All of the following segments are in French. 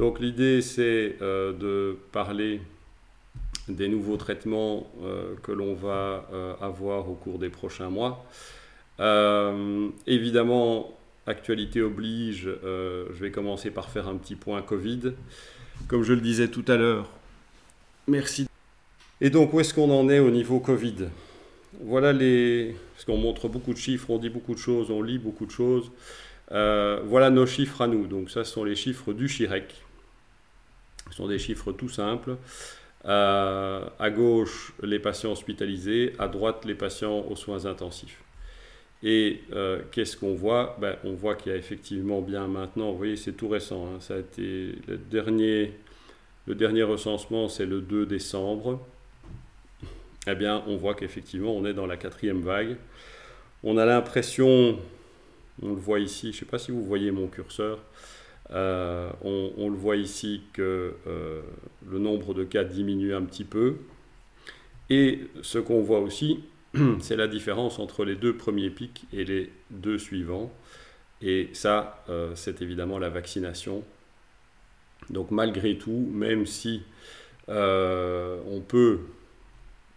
Donc l'idée, c'est euh, de parler des nouveaux traitements euh, que l'on va euh, avoir au cours des prochains mois. évidemment, actualité oblige, je vais commencer par faire un petit point Covid. Comme je le disais tout à l'heure, merci. Et donc, où est-ce qu'on en est au niveau Covid? Voilà les... Parce qu'on montre beaucoup de chiffres, on dit beaucoup de choses, on lit beaucoup de choses. voilà nos chiffres à nous. Donc ça, ce sont les chiffres du CHIREC. Ce sont des chiffres tout simples. Euh, à gauche, les patients hospitalisés, à droite, les patients aux soins intensifs. Et euh, qu'est-ce qu'on voit? Ben, On voit qu'il y a effectivement bien maintenant, vous voyez, c'est tout récent, hein, ça a été le dernier, le dernier recensement, c'est le 2 décembre. Eh bien, on voit qu'effectivement, on est dans la quatrième vague. On a l'impression, on le voit ici, je ne sais pas si vous voyez mon curseur, euh, on, le voit ici que euh, le nombre de cas diminue un petit peu. Et ce qu'on voit aussi, c'est la différence entre les deux premiers pics et les deux suivants. Et ça, euh, c'est évidemment la vaccination. Donc malgré tout, même si on peut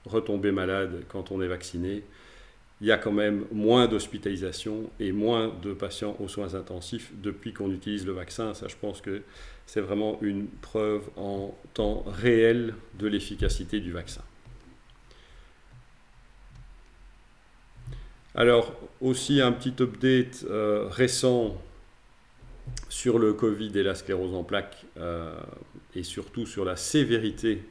retomber malade quand on est vacciné, il y a quand même moins d'hospitalisation et moins de patients aux soins intensifs depuis qu'on utilise le vaccin. Ça, je pense que c'est vraiment une preuve en temps réel de l'efficacité du vaccin. Alors, aussi un petit update euh, récent sur le Covid et la sclérose en plaques, euh, et surtout sur la sévérité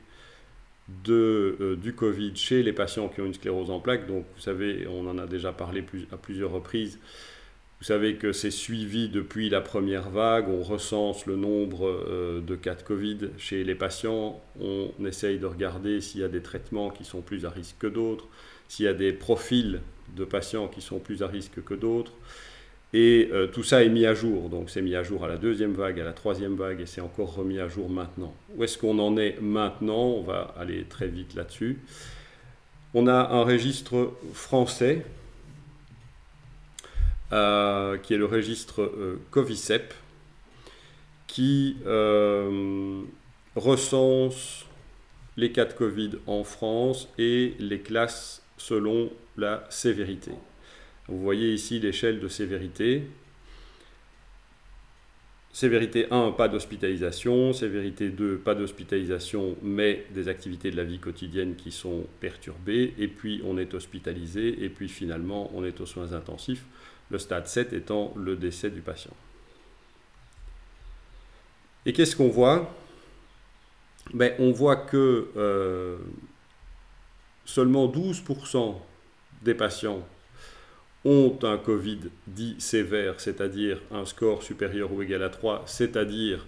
de, euh, du Covid chez les patients qui ont une sclérose en plaques. Donc, vous savez, on en a déjà parlé à plusieurs reprises. Vous savez que c'est suivi depuis la première vague. On recense le nombre euh, de cas de Covid chez les patients. On essaye de regarder s'il y a des traitements qui sont plus à risque que d'autres, s'il y a des profils de patients qui sont plus à risque que d'autres. Et euh, tout ça est mis à jour. Donc c'est mis à jour à la deuxième vague, à la troisième vague, et c'est encore remis à jour maintenant. Où est-ce qu'on en est maintenant? On va aller très vite là-dessus. On a un registre français, euh, qui est le registre euh, qui recense les cas de Covid en France et les classes selon la sévérité. Vous voyez ici l'échelle de sévérité. Sévérité 1, pas d'hospitalisation. Sévérité 2, pas d'hospitalisation, mais des activités de la vie quotidienne qui sont perturbées. Et puis on est hospitalisé. Et puis finalement, on est aux soins intensifs. Le stade 7 étant le décès du patient. Et qu'est-ce qu'on voit? Ben, On voit que euh, seulement 12% des patients ont un Covid dit sévère, c'est-à-dire un score supérieur ou égal à 3, c'est-à-dire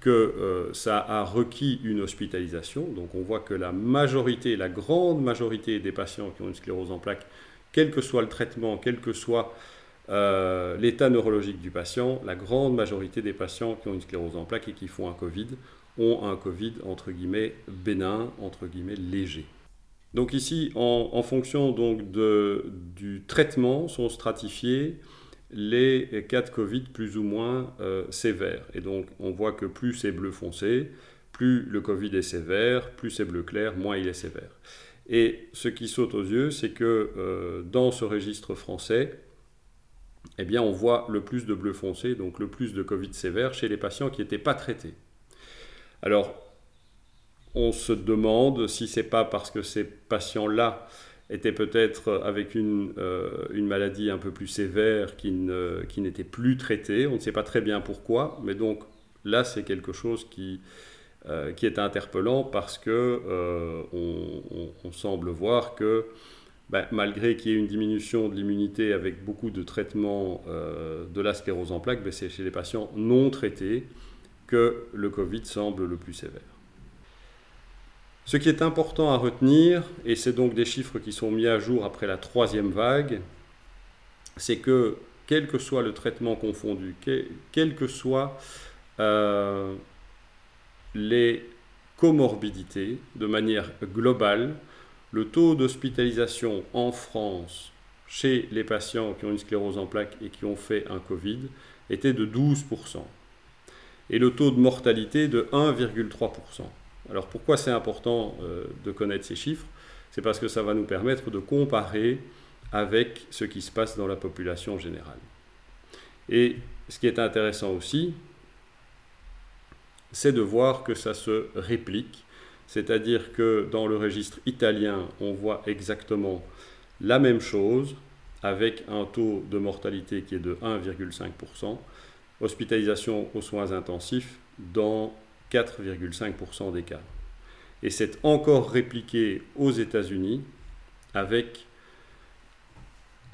que euh, ça a requis une hospitalisation. Donc on voit que la majorité, la grande majorité des patients qui ont une sclérose en plaques, quel que soit le traitement, quel que soit euh, l'état neurologique du patient, la grande majorité des patients qui ont une sclérose en plaques et qui font un Covid ont un Covid entre guillemets bénin, entre guillemets léger. Donc ici, en, fonction donc du traitement, sont stratifiés les cas de Covid plus ou moins euh, sévères. Et donc on voit que plus c'est bleu foncé, plus le Covid est sévère, plus c'est bleu clair, moins il est sévère. Et ce qui saute aux yeux, c'est que euh, dans ce registre français, eh bien, on voit le plus de bleu foncé, donc le plus de Covid sévère chez les patients qui n'étaient pas traités. Alors, on se demande si c'est pas parce que ces patients-là étaient peut-être avec une, euh, maladie un peu plus sévère qui, n'était plus traitée. On ne sait pas très bien pourquoi, mais donc là, c'est quelque chose qui, euh, est interpellant parce que euh, on, semble voir que ben, malgré qu'il y ait une diminution de l'immunité avec beaucoup de traitements de la sclérose en plaques, ben, c'est chez les patients non traités que le Covid semble le plus sévère. Ce qui est important à retenir, et c'est donc des chiffres qui sont mis à jour après la troisième vague, c'est que quel que soit le traitement confondu, quelles que soient euh, les comorbidités, de manière globale, le taux d'hospitalisation en France chez les patients qui ont une sclérose en plaques et qui ont fait un Covid était de 12%. et le taux de mortalité de 1,3%. Alors pourquoi c'est important euh, de connaître ces chiffres? C'est parce que ça va nous permettre de comparer avec ce qui se passe dans la population générale. Et ce qui est intéressant aussi, c'est de voir que ça se réplique, c'est-à-dire que dans le registre italien, on voit exactement la même chose avec un taux de mortalité qui est de 1,5%, hospitalisation aux soins intensifs dans 4,5% des cas. Et c'est encore répliqué aux États-Unis avec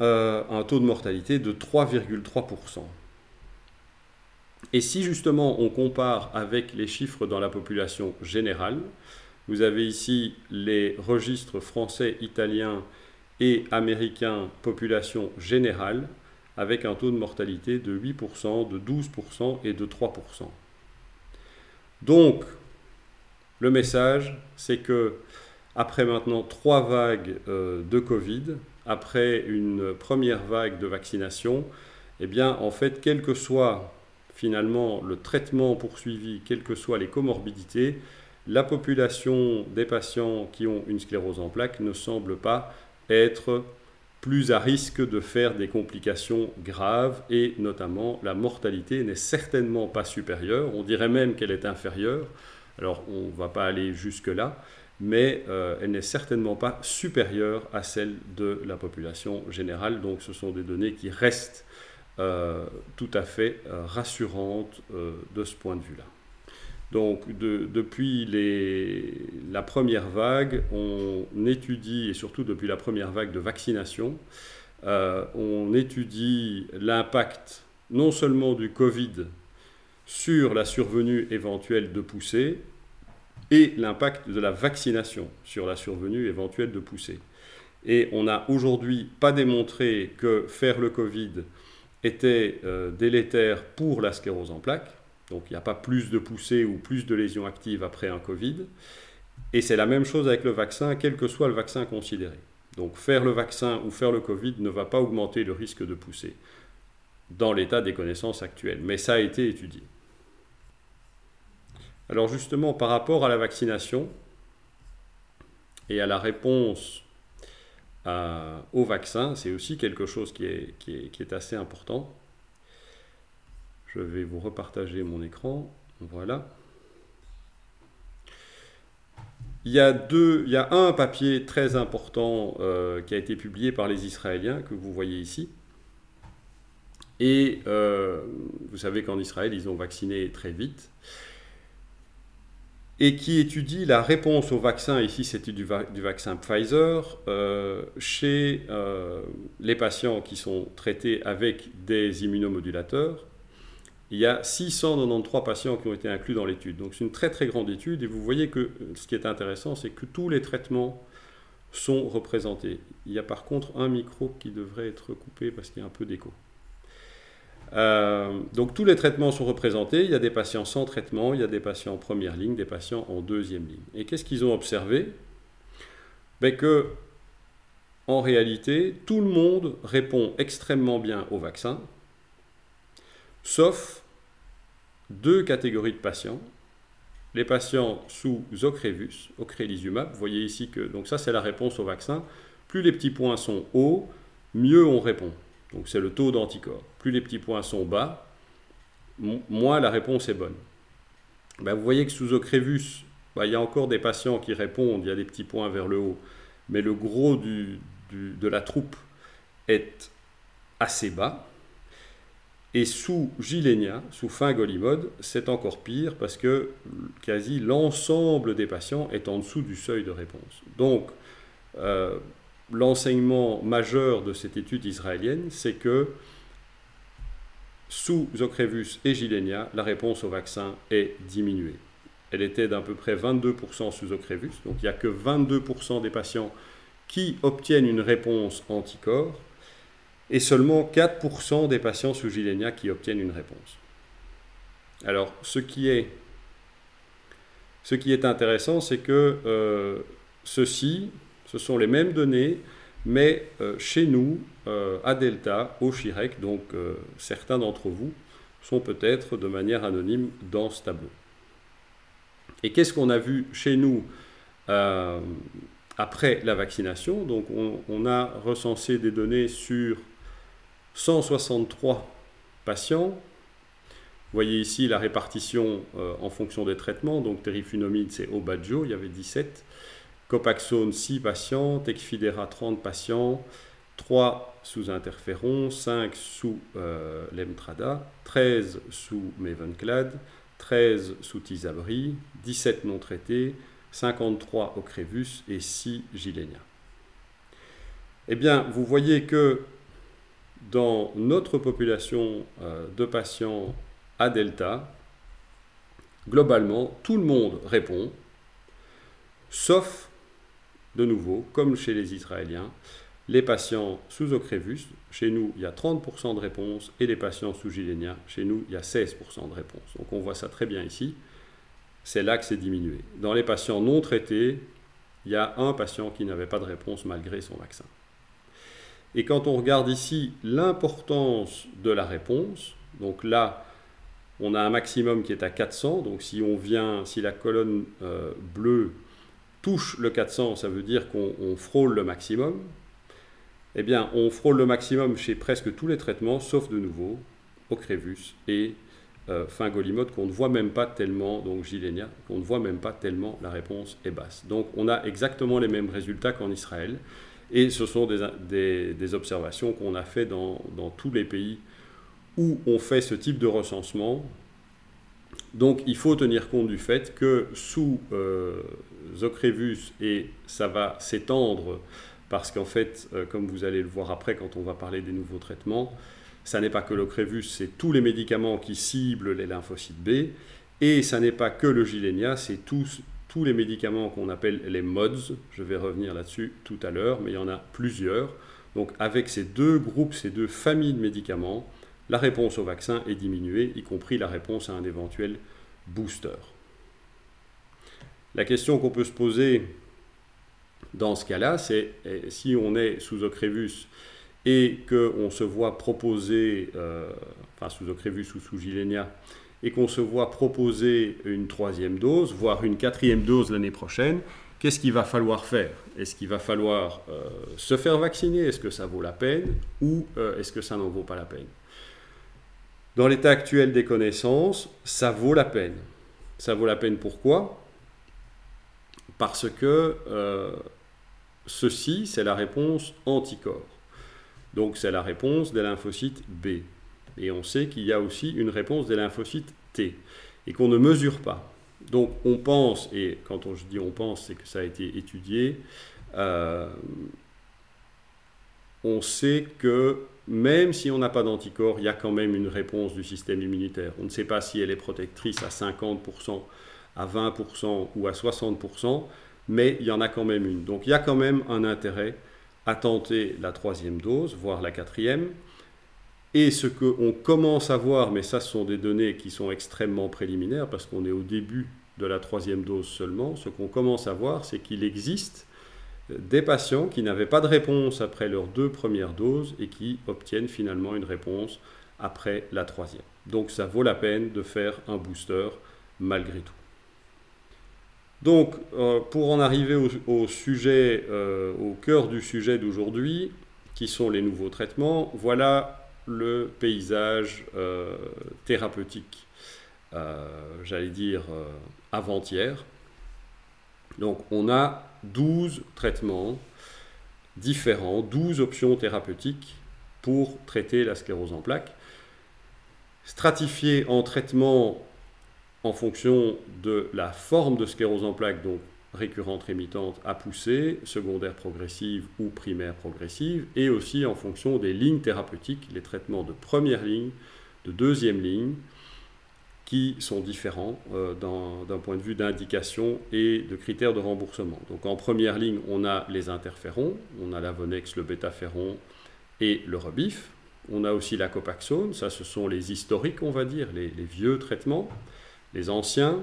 euh, un taux de mortalité de 3,3%. Et si justement on compare avec les chiffres dans la population générale, vous avez ici les registres français, italiens et américains population générale, avec un taux de mortalité de 8%, de 12% et de 3%. Donc, le message, c'est que après maintenant trois vagues euh, de Covid, après une première vague de vaccination, eh bien, en fait, quel que soit finalement le traitement poursuivi, quelles que soient les comorbidités, la population des patients qui ont une sclérose en plaques ne semble pas être plus à risque de faire des complications graves et notamment la mortalité n'est certainement pas supérieure, on dirait même qu'elle est inférieure, alors on ne va pas aller jusque-là, mais euh, elle n'est certainement pas supérieure à celle de la population générale, donc ce sont des données qui restent euh, tout à fait euh, rassurantes de ce point de vue-là. Donc depuis la première vague, on étudie, et surtout depuis la première vague de vaccination, euh, on étudie l'impact non seulement du Covid sur la survenue éventuelle de poussée, et l'impact de la vaccination sur la survenue éventuelle de poussée. Et on n'a aujourd'hui pas démontré que faire le Covid était euh, délétère pour la sclérose en plaques. Donc il n'y a pas plus de poussées ou plus de lésions actives après un Covid. Et c'est la même chose avec le vaccin, quel que soit le vaccin considéré. Donc faire le vaccin ou faire le Covid ne va pas augmenter le risque de poussée dans l'état des connaissances actuelles. Mais ça a été étudié. Alors justement, par rapport à la vaccination et à la réponse au vaccin, c'est aussi quelque chose qui est assez important. Je vais vous repartager mon écran. Voilà. Il y a, deux, il y a un papier très important euh, qui a été publié par les Israéliens que vous voyez ici. Et euh, vous savez qu'en Israël, ils ont vacciné très vite. Et qui étudie la réponse au vaccin, ici c'était du, vaccin Pfizer, euh, chez les patients qui sont traités avec des immunomodulateurs il y a 693 patients qui ont été inclus dans l'étude. Donc c'est une très très grande étude et vous voyez que ce qui est intéressant, c'est que tous les traitements sont représentés. Il y a par contre un micro qui devrait être coupé parce qu'il y a un peu d'écho. Euh, donc tous les traitements sont représentés. Il y a des patients sans traitement, il y a des patients en première ligne, des patients en deuxième ligne. Et qu'est-ce qu'ils ont observé? Ben Que, en réalité, tout le monde répond extrêmement bien au vaccin, sauf deux catégories de patients. Les patients sous Ocrevus, Ocrelizumab, vous voyez ici que donc ça c'est la réponse au vaccin. Plus les petits points sont hauts, mieux on répond. Donc c'est le taux d'anticorps. Plus les petits points sont bas, moins la réponse est bonne. Ben, vous voyez que sous Ocrevus, ben, il y a encore des patients qui répondent, il y a des petits points vers le haut, mais le gros de la troupe est assez bas. Et sous Gilenia, sous Fingolimod, c'est encore pire parce que quasi l'ensemble des patients est en dessous du seuil de réponse. Donc, euh, l'enseignement majeur de cette étude israélienne, c'est que sous Ocrevus et Gilenia, la réponse au vaccin est diminuée. Elle était d'à peu près 22% sous Ocrevus, donc il n'y a que 22% des patients qui obtiennent une réponse anticorps et seulement 4% des patients sous Gilenia qui obtiennent une réponse. Alors, ce qui est, ce qui est intéressant, c'est que euh, ceci, ce sont les mêmes données, mais euh, chez nous, euh, à Delta, au Chirec, donc certains d'entre vous sont peut-être de manière anonyme dans ce tableau. Et qu'est-ce qu'on a vu chez nous après la vaccination? Donc on, a recensé des données sur 163 patients. Vous voyez ici la répartition euh, en fonction des traitements. Donc terrifunomide, c'est Obadjo, il y avait 17. Copaxone, 6 patients. Tecfidera, 30 patients. 3 sous interféron, 5 sous euh, Lemtrada, 13 sous Mavenclad, 13 sous Tisabri, 17 non traités, 53 au Crévus et 6 Gilenia. Eh bien, vous voyez que dans notre population euh, de patients à Delta, globalement, tout le monde répond, sauf, de nouveau, comme chez les Israéliens, les patients sous Ocrevus, chez nous, il y a 30% de réponses, et les patients sous Gilenia, chez nous, il y a 16% de réponses. Donc on voit ça très bien ici. C'est là que c'est diminué. Dans les patients non traités, il y a un patient qui n'avait pas de réponse malgré son vaccin. Et quand on regarde ici l'importance de la réponse, donc là, on a un maximum qui est à 400, donc si on vient, si la colonne euh, bleue touche le 400, ça veut dire qu'on frôle le maximum. Eh bien, on frôle le maximum chez presque tous les traitements, sauf de nouveau Ocrevus et euh, qu'on ne voit même pas tellement, donc Gilenia, qu'on ne voit même pas tellement la réponse est basse. Donc, on a exactement les mêmes résultats qu'en Israël, et ce sont des, observations qu'on a fait dans, tous les pays où on fait ce type de recensement. Donc, il faut tenir compte du fait que sous euh, et ça va s'étendre parce qu'en fait, euh, comme vous allez le voir après quand on va parler des nouveaux traitements, ça n'est pas que l'Ocrevus, c'est tous les médicaments qui ciblent les lymphocytes B, et ça n'est pas que le Gilenia, c'est tous, les médicaments qu'on appelle les MODS, je vais revenir là-dessus tout à l'heure, mais il y en a plusieurs. Donc avec ces deux groupes, ces deux familles de médicaments, la réponse au vaccin est diminuée, y compris la réponse à un éventuel booster. La question qu'on peut se poser dans ce cas-là, c'est eh, si on est sous Ocrevus et qu'on se voit proposer, euh, enfin sous Ocrevus ou sous Gilenia, et qu'on se voit proposer une troisième dose, voire une quatrième dose l'année prochaine, qu'est-ce qu'il va falloir faire? Est-ce qu'il va falloir euh, se faire vacciner? Est-ce que ça vaut la peine? Ou euh, est-ce que ça n'en vaut pas la peine? Dans l'état actuel des connaissances, ça vaut la peine. Ça vaut la peine pourquoi? Parce que Ceci, c'est la réponse anticorps. Donc c'est la réponse des lymphocytes B. Et on sait qu'il y a aussi une réponse des lymphocytes T, et qu'on ne mesure pas. Donc on pense, et quand je dis on pense, c'est que ça a été étudié, euh, on sait que même si on n'a pas d'anticorps, il y a quand même une réponse du système immunitaire. On ne sait pas si elle est protectrice à 50%, à 20% ou à 60%, mais il y en a quand même une. Donc il y a quand même un intérêt à tenter la troisième dose, voire la quatrième. Et ce qu'on commence à voir, mais ça ce sont des données qui sont extrêmement préliminaires parce qu'on est au début de la troisième dose seulement, ce qu'on commence à voir, c'est qu'il existe des patients qui n'avaient pas de réponse après leurs deux premières doses et qui obtiennent finalement une réponse après la troisième. Donc ça vaut la peine de faire un booster malgré tout. Donc, euh, pour en arriver au, sujet, euh, au cœur du sujet d'aujourd'hui, qui sont les nouveaux traitements, voilà le paysage euh, thérapeutique, j'allais dire avant-hier. Donc, on a 12 traitements différents, 12 options thérapeutiques pour traiter la sclérose en plaques, stratifiés en traitements en fonction de la forme de sclérose en plaques, donc récurrente rémitante à pousser, secondaire progressive ou primaire progressive, et aussi en fonction des lignes thérapeutiques, les traitements de première ligne, de deuxième ligne, qui sont différents euh, d'un point de vue d'indication et de critères de remboursement. Donc en première ligne, on a les interférons, on a l'avonex, le bêtaféron et le rebif. On a aussi la copaxone, ça ce sont les historiques, on va dire, les vieux traitements les anciens.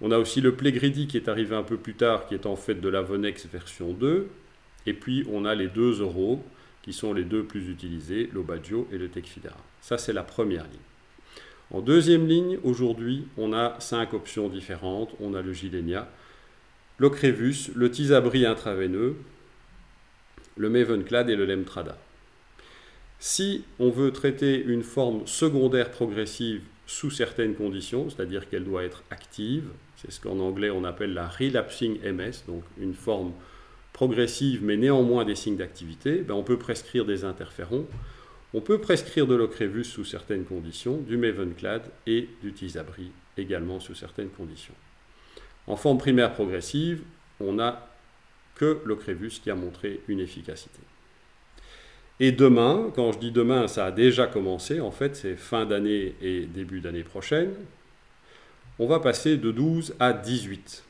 On a aussi le Plégridi qui est arrivé un peu plus tard, qui est en fait de la Vonex version 2. Et puis on a les deux euros, qui sont les deux plus utilisés, l'Obadjo et le Tecfidera. Ça, c'est la première ligne. En deuxième ligne, aujourd'hui, on a cinq options différentes. On a le Gilenia, l'Ocrevus, le Tisabri intraveineux, le Mavenclad et le Lemtrada. Si on veut traiter une forme secondaire progressive sous certaines conditions, c'est-à-dire qu'elle doit être active, c'est ce qu'en anglais on appelle la relapsing MS, donc une forme progressive mais néanmoins des signes d'activité, ben on peut prescrire des interférons, on peut prescrire de l'ocrevus sous certaines conditions, du Mavenclad et du Tisabri également sous certaines conditions. En forme primaire progressive, on n'a que l'ocrevus qui a montré une efficacité. Et demain, quand je dis demain, ça a déjà commencé, en fait, c'est fin d'année et début d'année prochaine, on va passer de 12 à 18.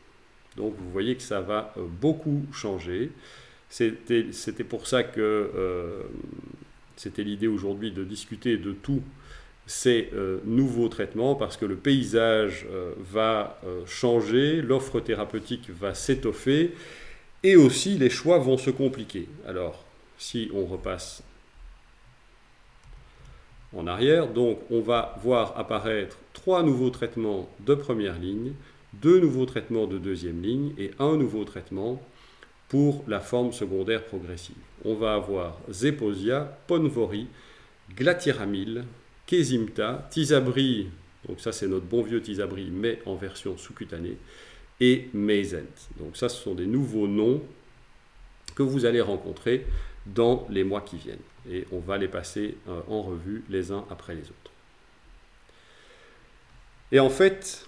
Donc vous voyez que ça va euh, beaucoup changer. C'était pour ça que euh, c'était l'idée aujourd'hui de discuter de tous ces euh, nouveaux traitements, parce que le paysage va changer, l'offre thérapeutique va s'étoffer, et aussi les choix vont se compliquer. Alors, si on repasse en arrière, donc on va voir apparaître trois nouveaux traitements de première ligne, deux nouveaux traitements de deuxième ligne et un nouveau traitement pour la forme secondaire progressive. On va avoir Zeposia, Ponvori, Glatiramil, Kesimta, Tisabri, donc ça c'est notre bon vieux Tisabri mais en version sous-cutanée, et Mayzent. Donc ça ce sont des nouveaux noms que vous allez rencontrer dans les mois qui viennent. Et on va les passer euh, en revue les uns après les autres. Et en fait,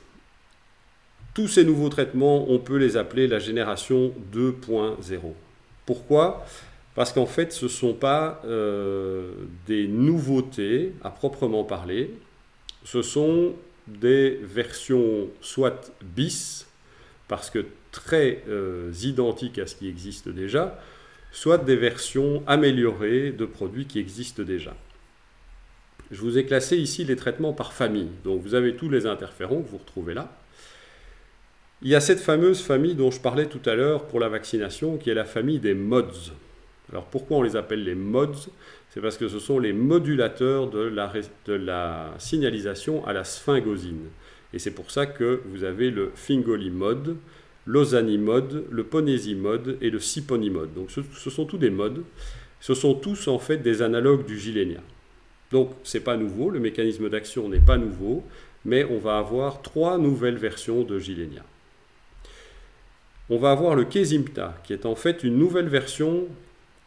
tous ces nouveaux traitements, on peut les appeler la génération 2.0. Pourquoi? Parce qu'en fait, ce ne sont pas euh, des nouveautés à proprement parler, ce sont des versions soit bis, parce que très euh, identiques à ce qui existe déjà, soit des versions améliorées de produits qui existent déjà. Je vous ai classé ici les traitements par famille. Donc vous avez tous les interférons que vous retrouvez là. Il y a cette fameuse famille dont je parlais tout à l'heure pour la vaccination, qui est la famille des MODS. Alors pourquoi on les appelle les MODS? C'est parce que ce sont les modulateurs de la, signalisation à la sphingosine. Et c'est pour ça que vous avez le Fingolimod, l'osanimode, le ponésimode et le siponimode. Donc ce, sont tous des modes. Ce sont tous en fait des analogues du gilenia. Donc c'est pas nouveau, le mécanisme d'action n'est pas nouveau, mais on va avoir trois nouvelles versions de gilenia. On va avoir le Kesimta, qui est en fait une nouvelle version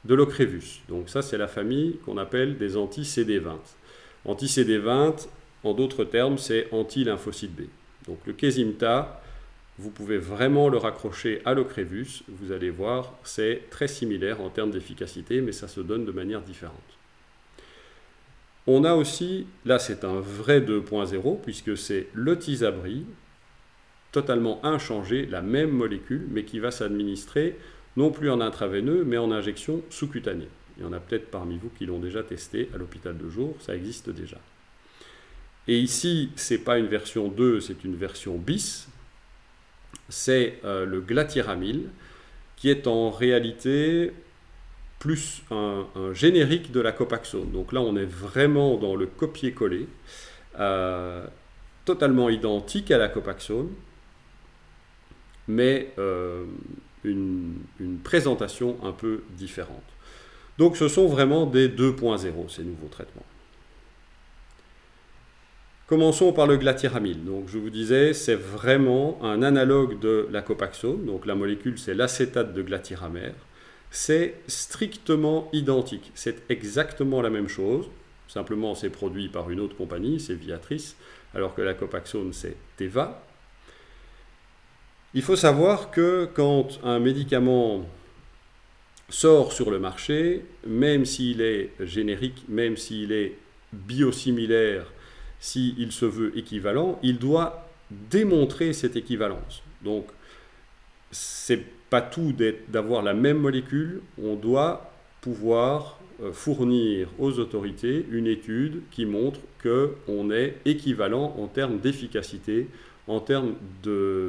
de l'Ocrevus. Donc ça c'est la famille qu'on appelle des anti-CD20. Anti-CD20, en d'autres termes, c'est anti-lymphocyte B. Donc le Kesimta, vous pouvez vraiment le raccrocher à l'Ocrevus. Vous allez voir, c'est très similaire en termes d'efficacité, mais ça se donne de manière différente. On a aussi, là c'est un vrai 2.0, puisque c'est le tisabri, totalement inchangé, la même molécule, mais qui va s'administrer non plus en intraveineux, mais en injection sous-cutanée. Il y en a peut-être parmi vous qui l'ont déjà testé à l'hôpital de jour, ça existe déjà. Et ici, ce n'est pas une version 2, c'est une version bis, c'est euh, le glatiramil, qui est en réalité plus un, générique de la copaxone. Donc là, on est vraiment dans le copier-coller, euh, totalement identique à la copaxone, mais euh, une, présentation un peu différente. Donc ce sont vraiment des 2.0, ces nouveaux traitements. Commençons par le glatiramil. Donc, je vous disais, c'est vraiment un analogue de la copaxone. Donc, la molécule, c'est l'acétate de glatiramère. C'est strictement identique. C'est exactement la même chose. Simplement, c'est produit par une autre compagnie, c'est Viatris, alors que la copaxone, c'est Teva. Il faut savoir que quand un médicament sort sur le marché, même s'il est générique, même s'il est biosimilaire s'il se veut équivalent, il doit démontrer cette équivalence. Donc, c'est pas tout d'avoir la même molécule, on doit pouvoir euh, fournir aux autorités une étude qui montre qu'on est équivalent en termes d'efficacité, en termes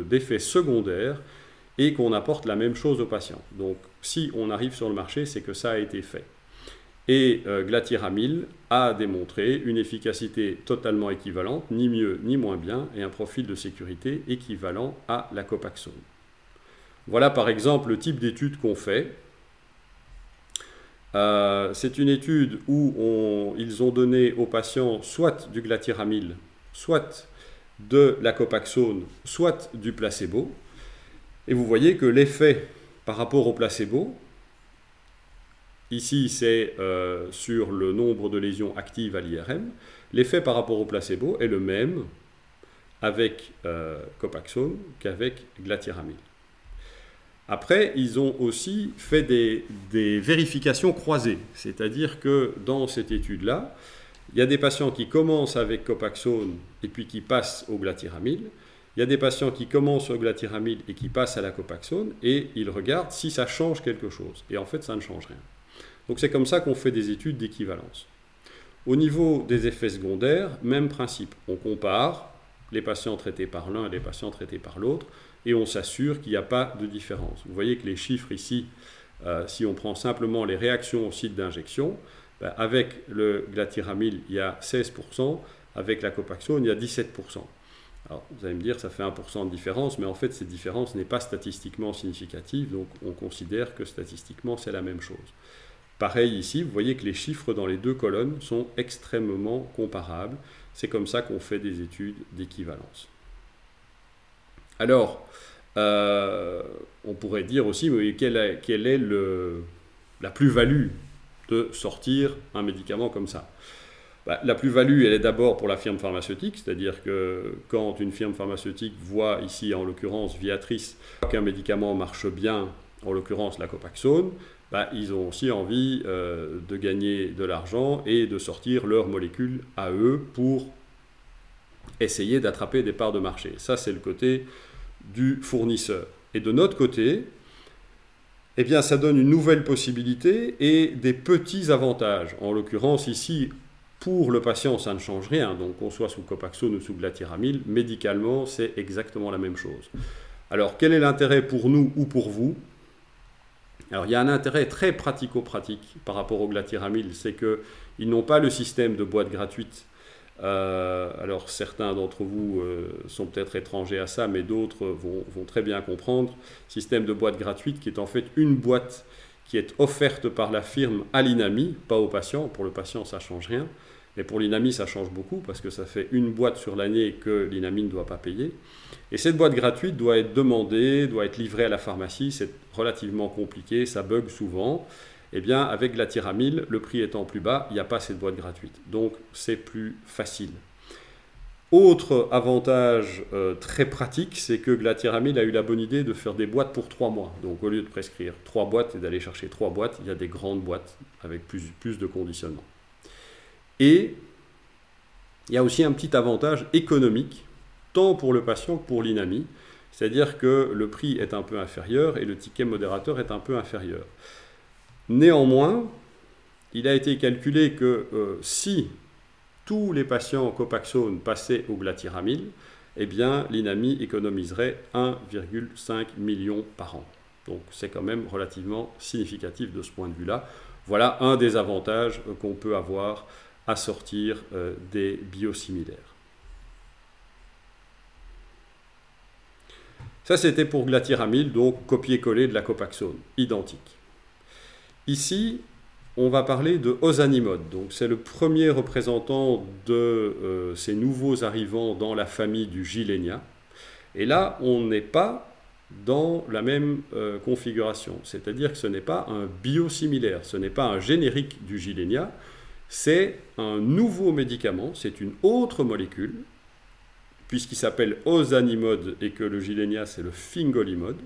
d'effets secondaires, et qu'on apporte la même chose aux patients. Donc, si on arrive sur le marché, c'est que ça a été fait. Et euh, glatiramil a démontré une efficacité totalement équivalente, ni mieux ni moins bien, et un profil de sécurité équivalent à la copaxone. Voilà par exemple le type d'étude qu'on fait. Euh, c'est une étude où ils ont donné aux patients soit du glatiramil, soit de la copaxone, soit du placebo. Et vous voyez que l'effet par rapport au placebo, ici c'est euh, sur le nombre de lésions actives à l'IRM, l'effet par rapport au placebo est le même avec euh, copaxone qu'avec glatiramil. Après, ils ont aussi fait des, vérifications croisées, c'est-à-dire que dans cette étude-là, il y a des patients qui commencent avec copaxone et puis qui passent au glatiramil. Il y a des patients qui commencent au glatiramil et qui passent à la copaxone et ils regardent si ça change quelque chose. Et en fait, ça ne change rien. Donc c'est comme ça qu'on fait des études d'équivalence. Au niveau des effets secondaires, même principe. On compare les patients traités par l'un et les patients traités par l'autre et on s'assure qu'il n'y a pas de différence. Vous voyez que les chiffres ici, euh, si on prend simplement les réactions au site d'injection, ben, avec le glatiramil, il y a 16%, avec la copaxone, il y a 17%. Alors, vous allez me dire, ça fait 1% de différence, mais en fait, cette différence n'est pas statistiquement significative, donc on considère que statistiquement, c'est la même chose. Pareil ici, vous voyez que les chiffres dans les deux colonnes sont extrêmement comparables. C'est comme ça qu'on fait des études d'équivalence. Alors, euh, on pourrait dire aussi, quelle est, la plus-value de sortir un médicament comme ça? Bah, La plus-value, elle est d'abord pour la firme pharmaceutique, c'est-à-dire que quand une firme pharmaceutique voit ici, en l'occurrence Viatrice, qu'un médicament marche bien, en l'occurrence la Copaxone, bah, ils ont aussi envie euh, de gagner de l'argent et de sortir leurs molécules à eux pour essayer d'attraper des parts de marché. Ça, c'est le côté du fournisseur. Et de notre côté, eh bien, ça donne une nouvelle possibilité et des petits avantages. En l'occurrence, ici, pour le patient, ça ne change rien. Donc, qu'on soit sous Copaxone ou sous glatiramil, médicalement, c'est exactement la même chose. Alors, quel est l'intérêt pour nous ou pour vous? Alors, il y a un intérêt très pratico-pratique par rapport au glatiramil, c'est qu'ils n'ont pas le système de boîte gratuite euh, alors certains d'entre vous euh, sont peut-être étrangers à ça, mais d'autres vont, très bien comprendre. Système de boîte gratuite qui est en fait une boîte qui est offerte par la firme à l'INAMI, pas au patient. Pour le patient, ça change rien. Mais pour l'INAMI, ça change beaucoup parce que ça fait une boîte sur l'année que l'INAMI ne doit pas payer. Et cette boîte gratuite doit être demandée, doit être livrée à la pharmacie. C'est relativement compliqué, ça bug souvent eh bien, avec glatiramil, le prix étant plus bas, il n'y a pas cette boîte gratuite. Donc, c'est plus facile. Autre avantage euh, très pratique, c'est que glatiramil a eu la bonne idée de faire des boîtes pour trois mois. Donc, au lieu de prescrire trois boîtes et d'aller chercher trois boîtes, il y a des grandes boîtes avec plus de conditionnement. Et il y a aussi un petit avantage économique, tant pour le patient que pour l'INAMI, c'est-à-dire que le prix est un peu inférieur et le ticket modérateur est un peu inférieur. Néanmoins, il a été calculé que euh, si tous les patients Copaxone passaient au glatiramil, eh bien, l'INAMI économiserait 1,5 million par an. Donc c'est quand même relativement significatif de ce point de vue-là. Voilà un des avantages euh, qu'on peut avoir à sortir euh, des biosimilaires. Ça c'était pour glatiramil, donc copier-coller de la Copaxone, identique. Ici, on va parler de Ozanimod. Donc, c'est le premier représentant de euh, ces nouveaux arrivants dans la famille du Gilenia. Et là, on n'est pas dans la même euh, configuration. C'est-à-dire que ce n'est pas un biosimilaire, ce n'est pas un générique du Gilenia, c'est un nouveau médicament, c'est une autre molécule, puisqu'il s'appelle Ozanimod et que le Gilenia c'est le Fingolimod.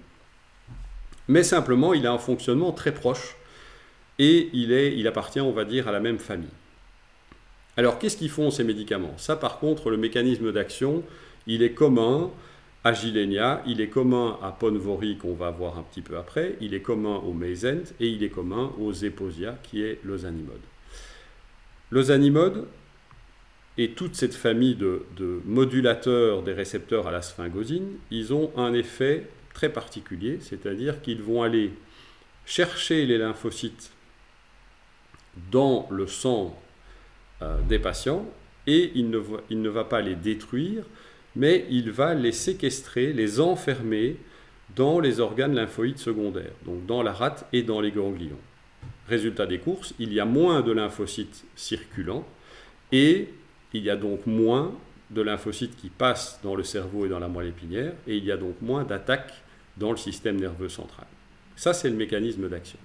Mais simplement, il a un fonctionnement très proche et il, appartient, on va dire, à la même famille. Alors, qu'est-ce qu'ils font ces médicaments? Ça, par contre, le mécanisme d'action, il est commun à Gilenia, il est commun à Ponvory, qu'on va voir un petit peu après, il est commun au Mayzent et il est commun aux Zeposia, qui est l'ozanimode. L'ozanimode et toute cette famille de, modulateurs des récepteurs à la sphingosine, ils ont un effet très particulier, c'est-à-dire qu'ils vont aller chercher les lymphocytes dans le sang euh, des patients et il ne, il ne va pas les détruire, mais il va les séquestrer, les enfermer dans les organes lymphoïdes secondaires, donc dans la rate et dans les ganglions. Résultat des courses, il y a moins de lymphocytes circulants et il y a donc moins de lymphocytes qui passent dans le cerveau et dans la moelle épinière et il y a donc moins d'attaques dans le système nerveux central. Ça, c'est le mécanisme d'action.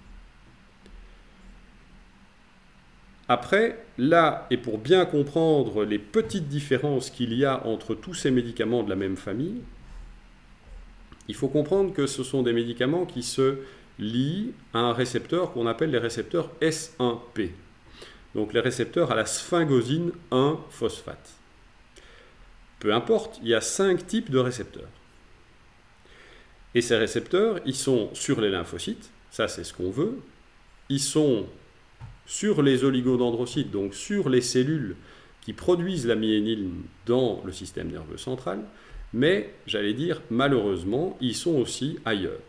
Après, là, et pour bien comprendre les petites différences qu'il y a entre tous ces médicaments de la même famille, il faut comprendre que ce sont des médicaments qui se lient à un récepteur qu'on appelle les récepteurs S1P. Donc les récepteurs à la sphingosine 1-phosphate. Peu importe, il y a cinq types de récepteurs. Et ces récepteurs, ils sont sur les lymphocytes, ça c'est ce qu'on veut. Ils sont sur les oligodendrocytes, donc sur les cellules qui produisent la myénine dans le système nerveux central, mais j'allais dire malheureusement, ils sont aussi ailleurs.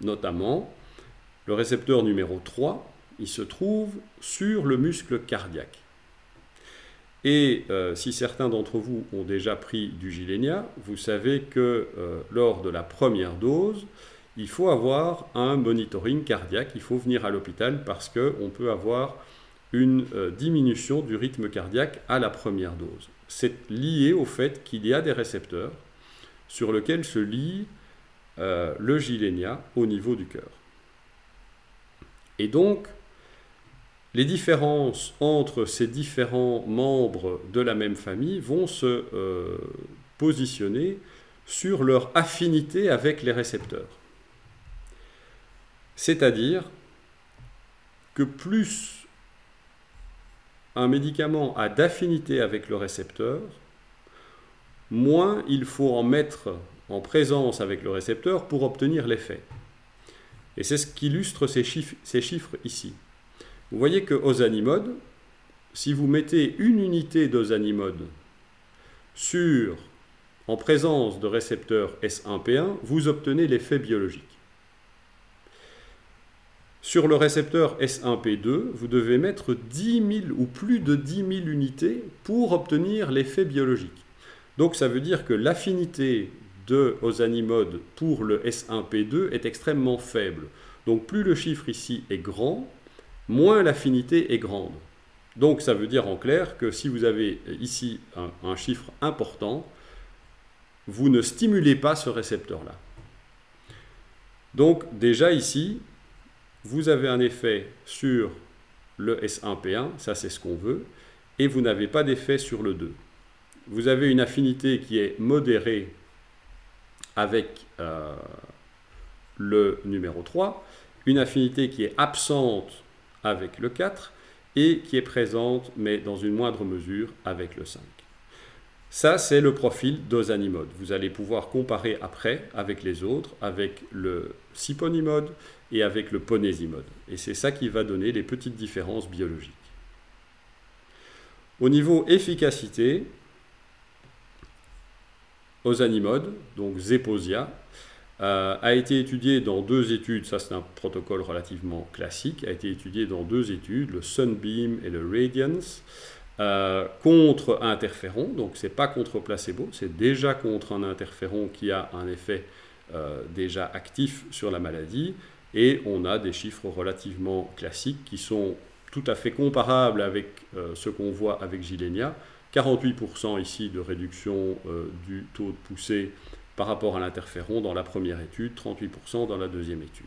Notamment, le récepteur numéro 3, il se trouve sur le muscle cardiaque. Et euh, si certains d'entre vous ont déjà pris du Gilenia, vous savez que euh, lors de la première dose, il faut avoir un monitoring cardiaque, il faut venir à l'hôpital parce qu'on peut avoir une euh, diminution du rythme cardiaque à la première dose. C'est lié au fait qu'il y a des récepteurs sur lesquels se lie euh, le gilenia au niveau du cœur. Et donc, les différences entre ces différents membres de la même famille vont se euh, positionner sur leur affinité avec les récepteurs. C'est-à-dire que plus un médicament a d'affinité avec le récepteur, moins il faut en mettre en présence avec le récepteur pour obtenir l'effet. Et c'est ce qu'illustre ces chiffres, ici. Vous voyez que ozanimod, si vous mettez une unité d'ozanimod sur, en présence de récepteur S1P1, vous obtenez l'effet biologique. Sur le récepteur S1P2, vous devez mettre 10 000 ou plus de 10 000 unités pour obtenir l'effet biologique. Donc ça veut dire que l'affinité de ozanimod pour le S1P2 est extrêmement faible. Donc plus le chiffre ici est grand, moins l'affinité est grande. Donc ça veut dire en clair que si vous avez ici un chiffre important, vous ne stimulez pas ce récepteur-là. Donc déjà ici, vous avez un effet sur le S1P1, ça c'est ce qu'on veut, et vous n'avez pas d'effet sur le 2. Vous avez une affinité qui est modérée avec euh, le numéro 3, une affinité qui est absente avec le 4 et qui est présente, mais dans une moindre mesure, avec le 5. Ça, c'est le profil d'ozanimod. Vous allez pouvoir comparer après avec les autres, avec le siponimod et avec le ponésimode. Et c'est ça qui va donner les petites différences biologiques. Au niveau efficacité, ozanimod, donc Zeposia, euh, a été étudié dans deux études, ça c'est un protocole relativement classique, a été étudié dans deux études, le Sunbeam et le Radiance, euh, contre interféron, donc c'est pas contre placebo, c'est déjà contre un interféron qui a un effet euh, déjà actif sur la maladie, et on a des chiffres relativement classiques qui sont tout à fait comparables avec euh, ce qu'on voit avec Gilenia. 48% ici de réduction euh, du taux de poussée par rapport à l'interféron dans la première étude, 38% dans la deuxième étude.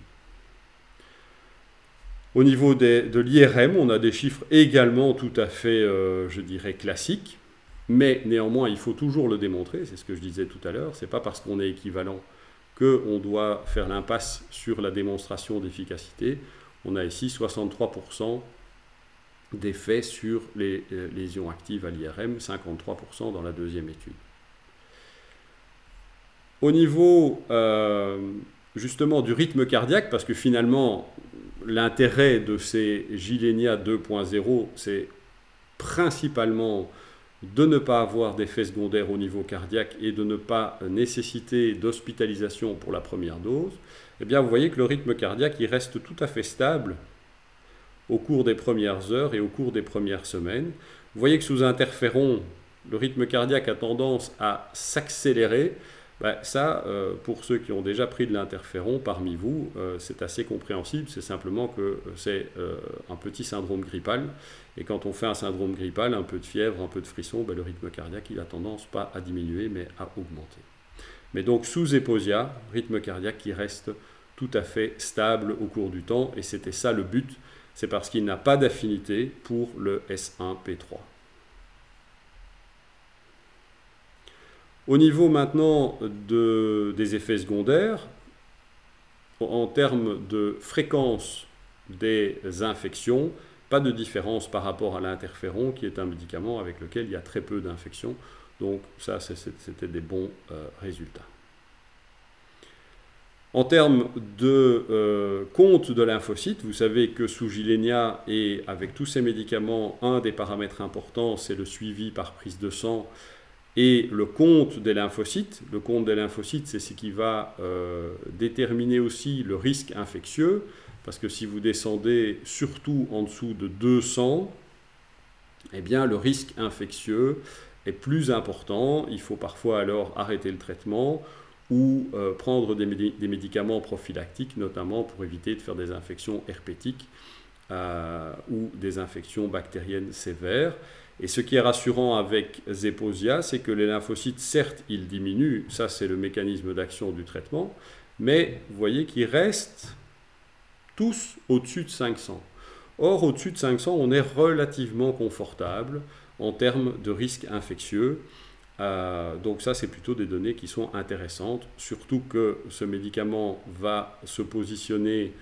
Au niveau de l'IRM, on a des chiffres également tout à fait, euh, je dirais, classiques, mais néanmoins, il faut toujours le démontrer, c'est ce que je disais tout à l'heure, c'est pas parce qu'on est équivalent qu'on doit faire l'impasse sur la démonstration d'efficacité. On a ici 63% d'effet sur les euh, lésions actives à l'IRM, 53% dans la deuxième étude. Au niveau euh, justement du rythme cardiaque, parce que finalement l'intérêt de ces Gilenia 2.0, c'est principalement de ne pas avoir d'effets secondaires au niveau cardiaque et de ne pas nécessiter d'hospitalisation pour la première dose, eh bien vous voyez que le rythme cardiaque reste tout à fait stable au cours des premières heures et au cours des premières semaines. Vous voyez que sous interféron, le rythme cardiaque a tendance à s'accélérer. Ben, ça, euh, pour ceux qui ont déjà pris de l'interféron parmi vous, euh, c'est assez compréhensible. C'est simplement que c'est euh, un petit syndrome grippal. Et quand on fait un syndrome grippal, un peu de fièvre, un peu de frisson, ben, le rythme cardiaque, il a tendance pas à diminuer, mais à augmenter. Mais donc sous éposia, rythme cardiaque qui reste tout à fait stable au cours du temps. Et c'était ça le but. C'est parce qu'il n'a pas d'affinité pour le S1P3. Au niveau maintenant des effets secondaires, en termes de fréquence des infections, pas de différence par rapport à l'interféron, qui est un médicament avec lequel il y a très peu d'infections. Donc ça, c'était des bons euh, résultats. En termes de euh, compte de lymphocytes, vous savez que sous Gilenia et avec tous ces médicaments, un des paramètres importants, c'est le suivi par prise de sang et le compte des lymphocytes, le compte des lymphocytes, c'est ce qui va euh, déterminer aussi le risque infectieux, parce que si vous descendez surtout en dessous de 200, eh bien le risque infectieux est plus important. Il faut parfois alors arrêter le traitement ou euh, prendre des, médicaments prophylactiques, notamment pour éviter de faire des infections herpétiques euh, ou des infections bactériennes sévères. Et ce qui est rassurant avec Zeposia, c'est que les lymphocytes, certes, ils diminuent, ça c'est le mécanisme d'action du traitement, mais vous voyez qu'ils restent tous au-dessus de 500. Or, au-dessus de 500, on est relativement confortable en termes de risque infectieux. Euh, donc ça, c'est plutôt des données qui sont intéressantes, surtout que ce médicament va se positionner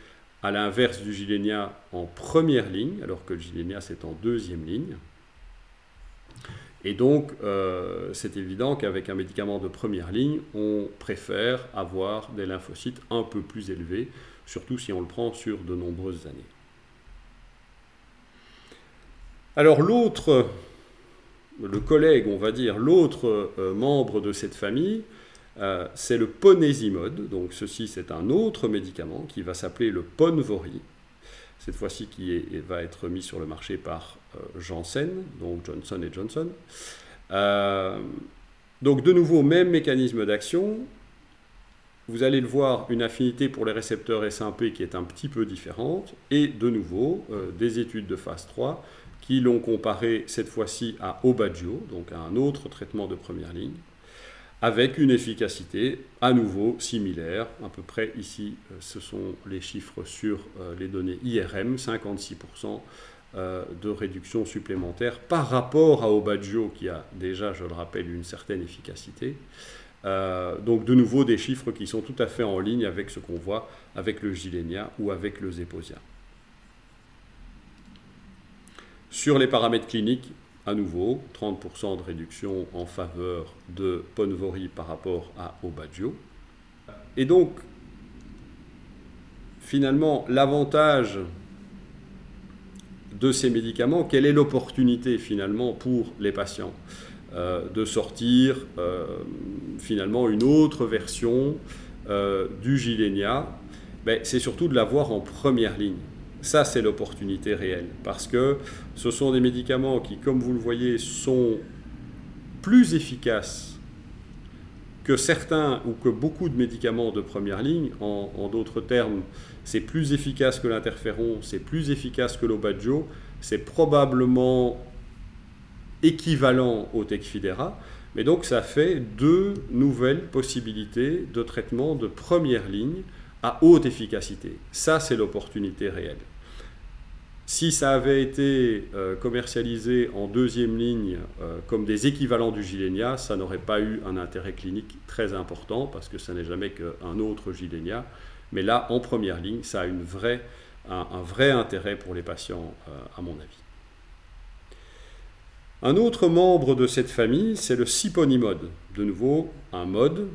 à l'inverse du Gilenia en première ligne, alors que le Gilenia, c'est en deuxième ligne. Et donc, euh, c'est évident qu'avec un médicament de première ligne, on préfère avoir des lymphocytes un peu plus élevés, surtout si on le prend sur de nombreuses années. Alors l'autre, le collègue, on va dire, l'autre euh, membre de cette famille, euh, c'est le ponésimode. Donc ceci, c'est un autre médicament qui va s'appeler le Ponvory cette fois-ci qui va être mis sur le marché par euh, Janssen, donc Johnson Johnson. Euh, donc de nouveau, même mécanisme d'action. Vous allez le voir, une affinité pour les récepteurs S1P qui est un petit peu différente. Et de nouveau, des études de phase 3 qui l'ont comparé cette fois-ci à Obadjo, donc à un autre traitement de première ligne avec une efficacité à nouveau similaire. À peu près ici, euh, ce sont les chiffres sur euh, les données IRM, 56% euh, de réduction supplémentaire par rapport à Obadjo qui a déjà, je le rappelle, une certaine efficacité. donc de nouveau des chiffres qui sont tout à fait en ligne avec ce qu'on voit avec le Gilenia ou avec le Zeposia. Sur les paramètres cliniques, à nouveau 30% de réduction en faveur de Ponvory par rapport à Obadjo. Et donc, finalement, l'avantage de ces médicaments, quelle est l'opportunité finalement pour les patients euh, de sortir euh, finalement une autre version euh, du Gilenia ben, C'est surtout de l'avoir en première ligne. Ça, c'est l'opportunité réelle. Parce que ce sont des médicaments qui, comme vous le voyez, sont plus efficaces que certains ou que beaucoup de médicaments de première ligne. En, d'autres termes, c'est plus efficace que l'interféron, c'est plus efficace que l'Obadjo, c'est probablement équivalent au Tecfidera. Mais donc ça fait deux nouvelles possibilités de traitement de première ligne à haute efficacité. Ça, c'est l'opportunité réelle. Si ça avait été euh, commercialisé en deuxième ligne euh, comme des équivalents du Gilenia, ça n'aurait pas eu un intérêt clinique très important parce que ça n'est jamais qu'un autre Gilenia. Mais là, en première ligne, ça a un, vrai intérêt pour les patients, euh, à mon avis. Un autre membre de cette famille, c'est le Siponimode. De nouveau, un mode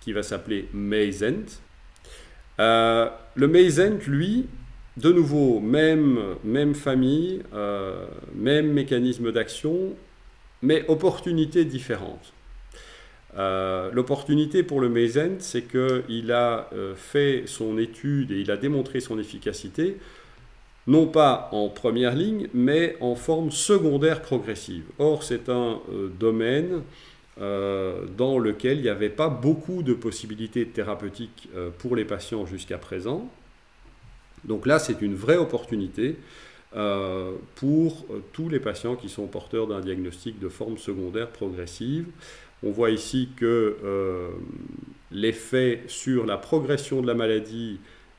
qui va s'appeler Mayzent. le Mayzent, lui, de nouveau, même, famille, euh, même mécanisme d'action, mais opportunité différente. Euh, l'opportunité pour le Mayzen, c'est qu'il a euh, fait son étude et il a démontré son efficacité non pas en première ligne, mais en forme secondaire progressive. Or, c'est un domaine dans lequel il n'y avait pas beaucoup de possibilités thérapeutiques pour les patients jusqu'à présent. Donc là, c'est une vraie opportunité pour tous les patients qui sont porteurs d'un diagnostic de forme secondaire progressive. On voit ici que l'effet sur la progression de la maladie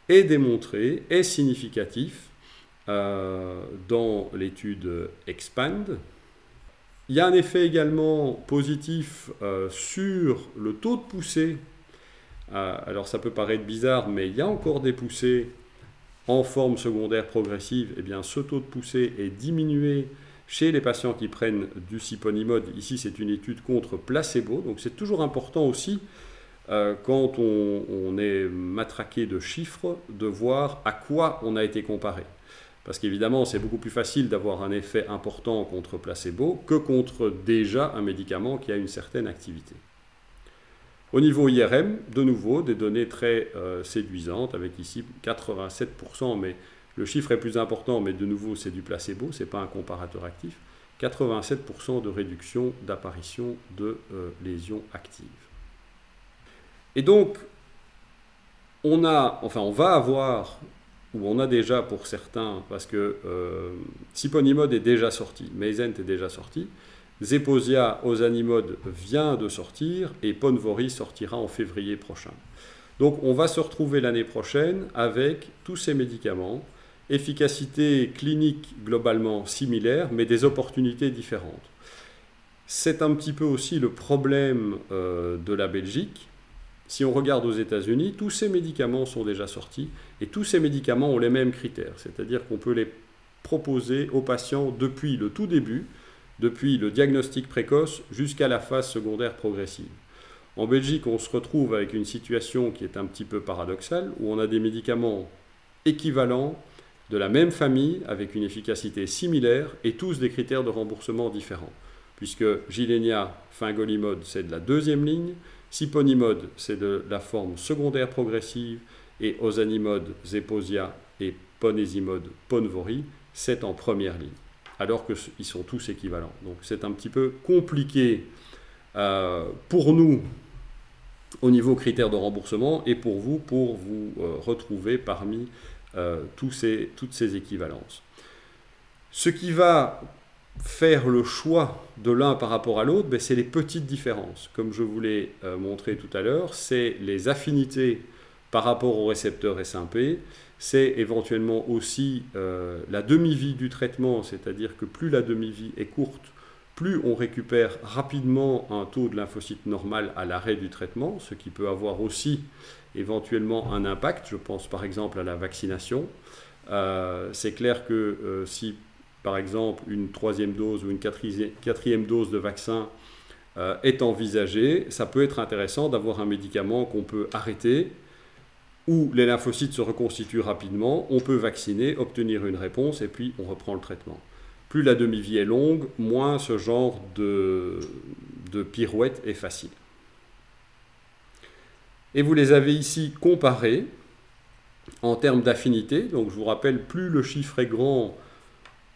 est démontré, est significatif euh, dans l'étude EXPAND. Il y a un effet également positif euh, sur le taux de poussée. Euh, alors ça peut paraître bizarre, mais il y a encore des poussées en forme secondaire progressive. Eh bien, ce taux de poussée est diminué chez les patients qui prennent du ciponimod. Ici, c'est une étude contre placebo. Donc c'est toujours important aussi quand on, on, est matraqué de chiffres, de voir à quoi on a été comparé. Parce qu'évidemment, c'est beaucoup plus facile d'avoir un effet important contre placebo que contre déjà un médicament qui a une certaine activité. Au niveau IRM, de nouveau, des données très euh, séduisantes, avec ici 87%, mais le chiffre est plus important, mais de nouveau, c'est du placebo, ce n'est pas un comparateur actif. 87% de réduction d'apparition de euh, lésions actives. Et donc, on a, enfin, on va avoir où on a déjà pour certains, parce que euh, est déjà sorti, Meizent est déjà sorti, Zeposia Osanimod vient de sortir et Ponvori sortira en février prochain. Donc on va se retrouver l'année prochaine avec tous ces médicaments, efficacité clinique globalement similaire, mais des opportunités différentes. C'est un petit peu aussi le problème euh, de la Belgique, si on regarde aux États-Unis, tous ces médicaments sont déjà sortis et tous ces médicaments ont les mêmes critères, c'est-à-dire qu'on peut les proposer aux patients depuis le tout début, depuis le diagnostic précoce jusqu'à la phase secondaire progressive. En Belgique, on se retrouve avec une situation qui est un petit peu paradoxale, où on a des médicaments équivalents, de la même famille, avec une efficacité similaire, et tous des critères de remboursement différents. Puisque Gilenia, Fingolimod, c'est de la deuxième ligne, Siponimod, c'est de la forme secondaire progressive, et osanimode, zeposia et ponésimode, ponvori, c'est en première ligne, alors qu'ils sont tous équivalents. Donc c'est un petit peu compliqué euh, pour nous au niveau critères de remboursement et pour vous pour vous euh, retrouver parmi euh, tous ces, toutes ces équivalences. Ce qui va faire le choix de l'un par rapport à l'autre, ben, c'est les petites différences. Comme je vous l'ai montré tout à l'heure, c'est les affinités par rapport au récepteur S1P, c'est éventuellement aussi euh, la demi-vie du traitement, c'est-à-dire que plus la demi-vie est courte, plus on récupère rapidement un taux de lymphocyte normal à l'arrêt du traitement, ce qui peut avoir aussi éventuellement un impact. Je pense par exemple à la vaccination. Euh, c'est clair que si par exemple, une troisième dose ou une quatrième dose de vaccin euh, est envisagée, ça peut être intéressant d'avoir un médicament qu'on peut arrêter, où les lymphocytes se reconstituent rapidement, on peut vacciner, obtenir une réponse et puis on reprend le traitement. Plus la demi-vie est longue, moins ce genre de, pirouette est facile. Et vous les avez ici comparés en termes d'affinité. Donc je vous rappelle, plus le chiffre est grand,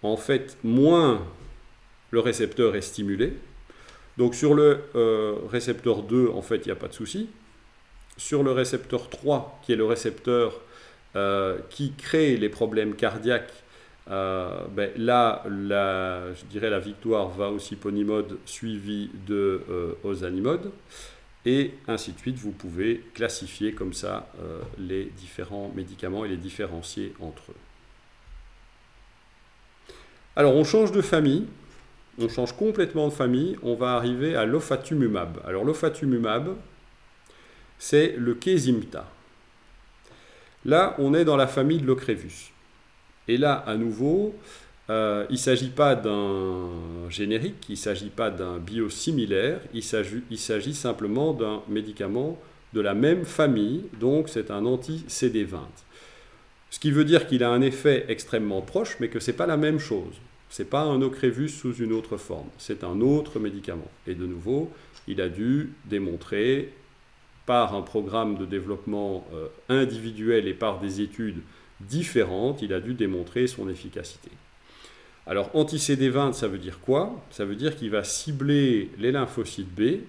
en fait, moins le récepteur est stimulé. Donc sur le euh, récepteur 2, en fait, il n'y a pas de souci. Sur le récepteur 3, qui est le récepteur euh, qui crée les problèmes cardiaques, euh, ben là, je dirais la victoire va au ciponimode suivi de osanimode. Et ainsi de suite, vous pouvez classifier comme ça les différents médicaments et les différencier entre eux. Alors on change de famille, on change complètement de famille, on va arriver à l'ofatumumab. Alors l'ofatumumab, c'est le Kesimta. Là, on est dans la famille de l'Ocrevus. Et là, à nouveau, euh, il ne s'agit pas d'un générique, il ne s'agit pas d'un biosimilaire, il s'agit simplement d'un médicament de la même famille, donc c'est un anti-CD20. Ce qui veut dire qu'il a un effet extrêmement proche, mais que ce n'est pas la même chose. Ce n'est pas un ocrévus sous une autre forme, c'est un autre médicament. Et de nouveau, il a dû démontrer par un programme de développement euh, individuel et par des études différente, il a dû démontrer son efficacité. Alors anti-CD20, ça veut dire quoi? Ça veut dire qu'il va cibler les lymphocytes B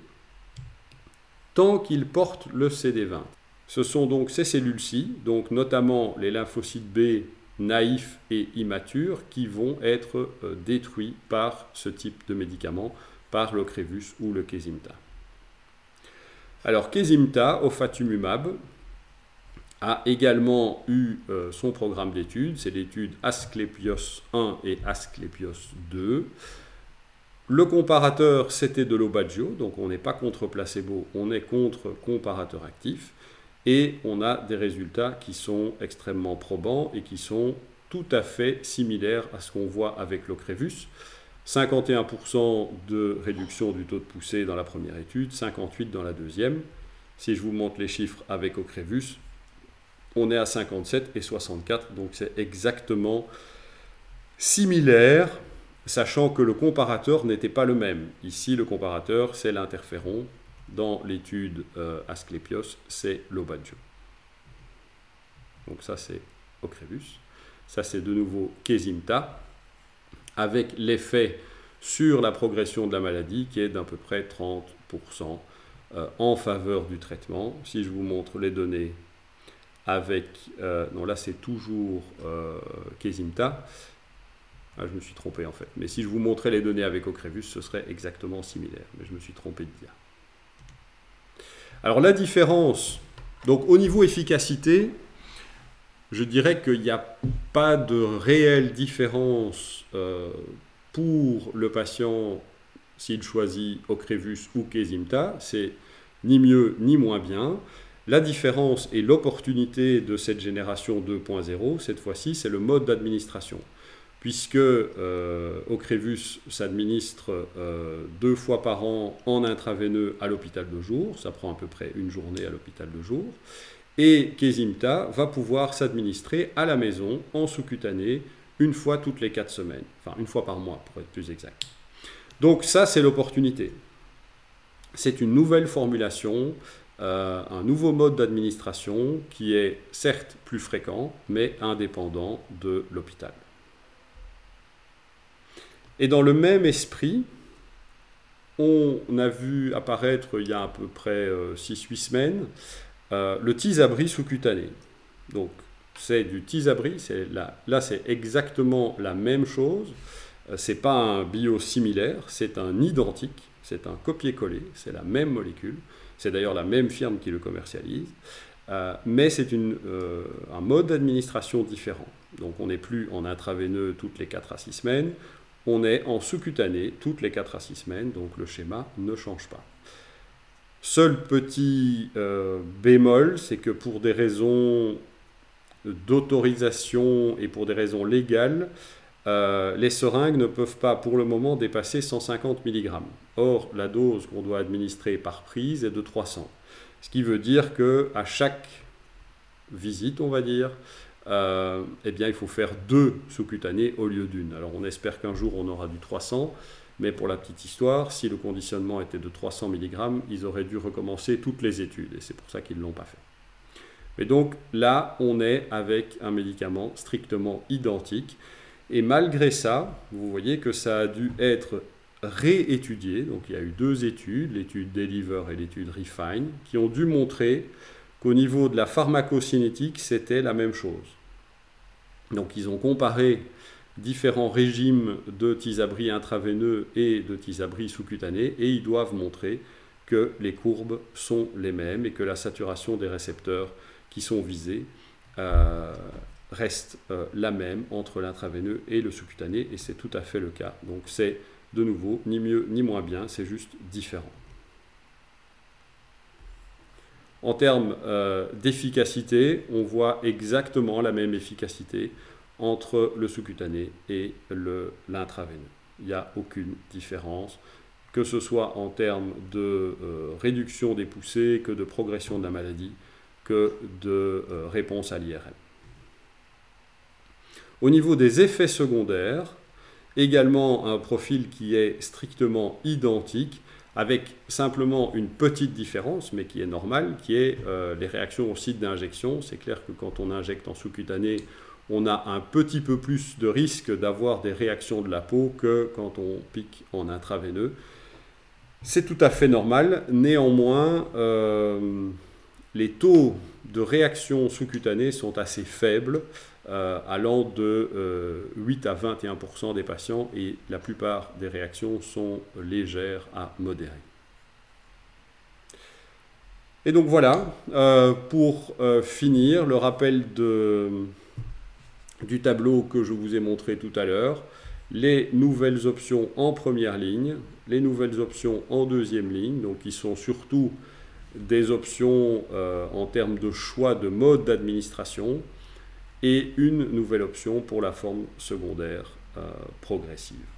tant qu'ils portent le CD20. Ce sont donc ces cellules-ci, donc notamment les lymphocytes B naïfs et immatures, qui vont être euh, détruits par ce type de médicament, par le Crévus ou le Kesimta. Alors Kesimta, ofatumumab, a également eu euh, son programme d'études, c'est l'étude Asclepios 1 et Asclepios 2. Le comparateur, c'était de l'Obagio, donc on n'est pas contre placebo, on est contre comparateur actif, et on a des résultats qui sont extrêmement probants et qui sont tout à fait similaires à ce qu'on voit avec l'Ocrevus. 51% de réduction du taux de poussée dans la première étude, 58% dans la deuxième. Si je vous montre les chiffres avec Ocrevus, on est à 57 et 64, donc c'est exactement similaire, sachant que le comparateur n'était pas le même. Ici, le comparateur, c'est l'interféron. Dans l'étude euh, Asclepios, c'est l'Obadjo. Donc ça, c'est Ocrevus. Ça, c'est de nouveau Kesimta, avec l'effet sur la progression de la maladie qui est d'à peu près 30% euh, en faveur du traitement. Si je vous montre les données avec, euh, non là c'est toujours euh, Kesimta, ah, je me suis trompé en fait, mais si je vous montrais les données avec Ocrevus, ce serait exactement similaire, mais je me suis trompé de dire. Alors la différence, donc au niveau efficacité, je dirais qu'il n'y a pas de réelle différence euh, pour le patient s'il choisit Ocrevus ou Kesimta, c'est ni mieux ni moins bien. La différence et l'opportunité de cette génération 2.0, cette fois-ci, c'est le mode d'administration. Puisque euh, Ocrevus s'administre euh, deux fois par an en intraveineux à l'hôpital de jour, ça prend à peu près une journée à l'hôpital de jour, et Kesimta va pouvoir s'administrer à la maison en sous-cutané une fois toutes les quatre semaines, enfin une fois par mois pour être plus exact. Donc ça, c'est l'opportunité. C'est une nouvelle formulation euh, un nouveau mode d'administration qui est certes plus fréquent, mais indépendant de l'hôpital. Et dans le même esprit, on a vu apparaître il y a à peu près 6-8 euh, semaines euh, le tisabri sous-cutané. Donc c'est du tisabri, là, c'est exactement la même chose. C'est pas un biosimilaire, c'est un identique, c'est un copier-coller, c'est la même molécule. C'est d'ailleurs la même firme qui le commercialise. Euh, mais c'est euh, un mode d'administration différent. Donc on n'est plus en intraveineux toutes les 4 à 6 semaines, on est en sous-cutané toutes les 4 à 6 semaines, donc le schéma ne change pas. Seul petit euh, bémol, c'est que pour des raisons d'autorisation et pour des raisons légales, euh, les seringues ne peuvent pas pour le moment dépasser 150 mg. Or, la dose qu'on doit administrer par prise est de 300. Ce qui veut dire que à chaque visite, on va dire, euh, eh bien, il faut faire deux sous-cutanées au lieu d'une. Alors, on espère qu'un jour on aura du 300, mais pour la petite histoire, si le conditionnement était de 300 mg, ils auraient dû recommencer toutes les études, et c'est pour ça qu'ils ne l'ont pas fait. Mais donc là, on est avec un médicament strictement identique et malgré ça, vous voyez que ça a dû être réétudié. Donc il y a eu deux études, l'étude Deliver et l'étude Refine, qui ont dû montrer qu'au niveau de la pharmacocinétique, c'était la même chose. Donc ils ont comparé différents régimes de tisabri intraveineux et de tisabri sous-cutané et ils doivent montrer que les courbes sont les mêmes et que la saturation des récepteurs qui sont visés euh, reste euh, la même entre l'intraveineux et le sous-cutané, et c'est tout à fait le cas. Donc c'est de nouveau ni mieux ni moins bien, c'est juste différent. En termes euh, d'efficacité, on voit exactement la même efficacité entre le sous-cutané et l'intraveineux. Il n'y a aucune différence, que ce soit en termes de euh, réduction des poussées, que de progression de la maladie, que de réponse à l'IRM. Au niveau des effets secondaires, également un profil qui est strictement identique, avec simplement une petite différence, mais qui est normale, qui est euh, les réactions au site d'injection. C'est clair que quand on injecte en sous-cutané, on a un petit peu plus de risque d'avoir des réactions de la peau que quand on pique en intraveineux. C'est tout à fait normal. Néanmoins, euh, les taux de réaction sous-cutanée sont assez faibles, euh, allant de 8 à 21% des patients, et la plupart des réactions sont légères à modérées. Et donc voilà, euh, pour finir, le rappel de, du tableau que je vous ai montré tout à l'heure, les nouvelles options en première ligne, les nouvelles options en deuxième ligne, donc qui sont surtout des options euh, en termes de choix de mode d'administration, et une nouvelle option pour la forme secondaire euh, progressive.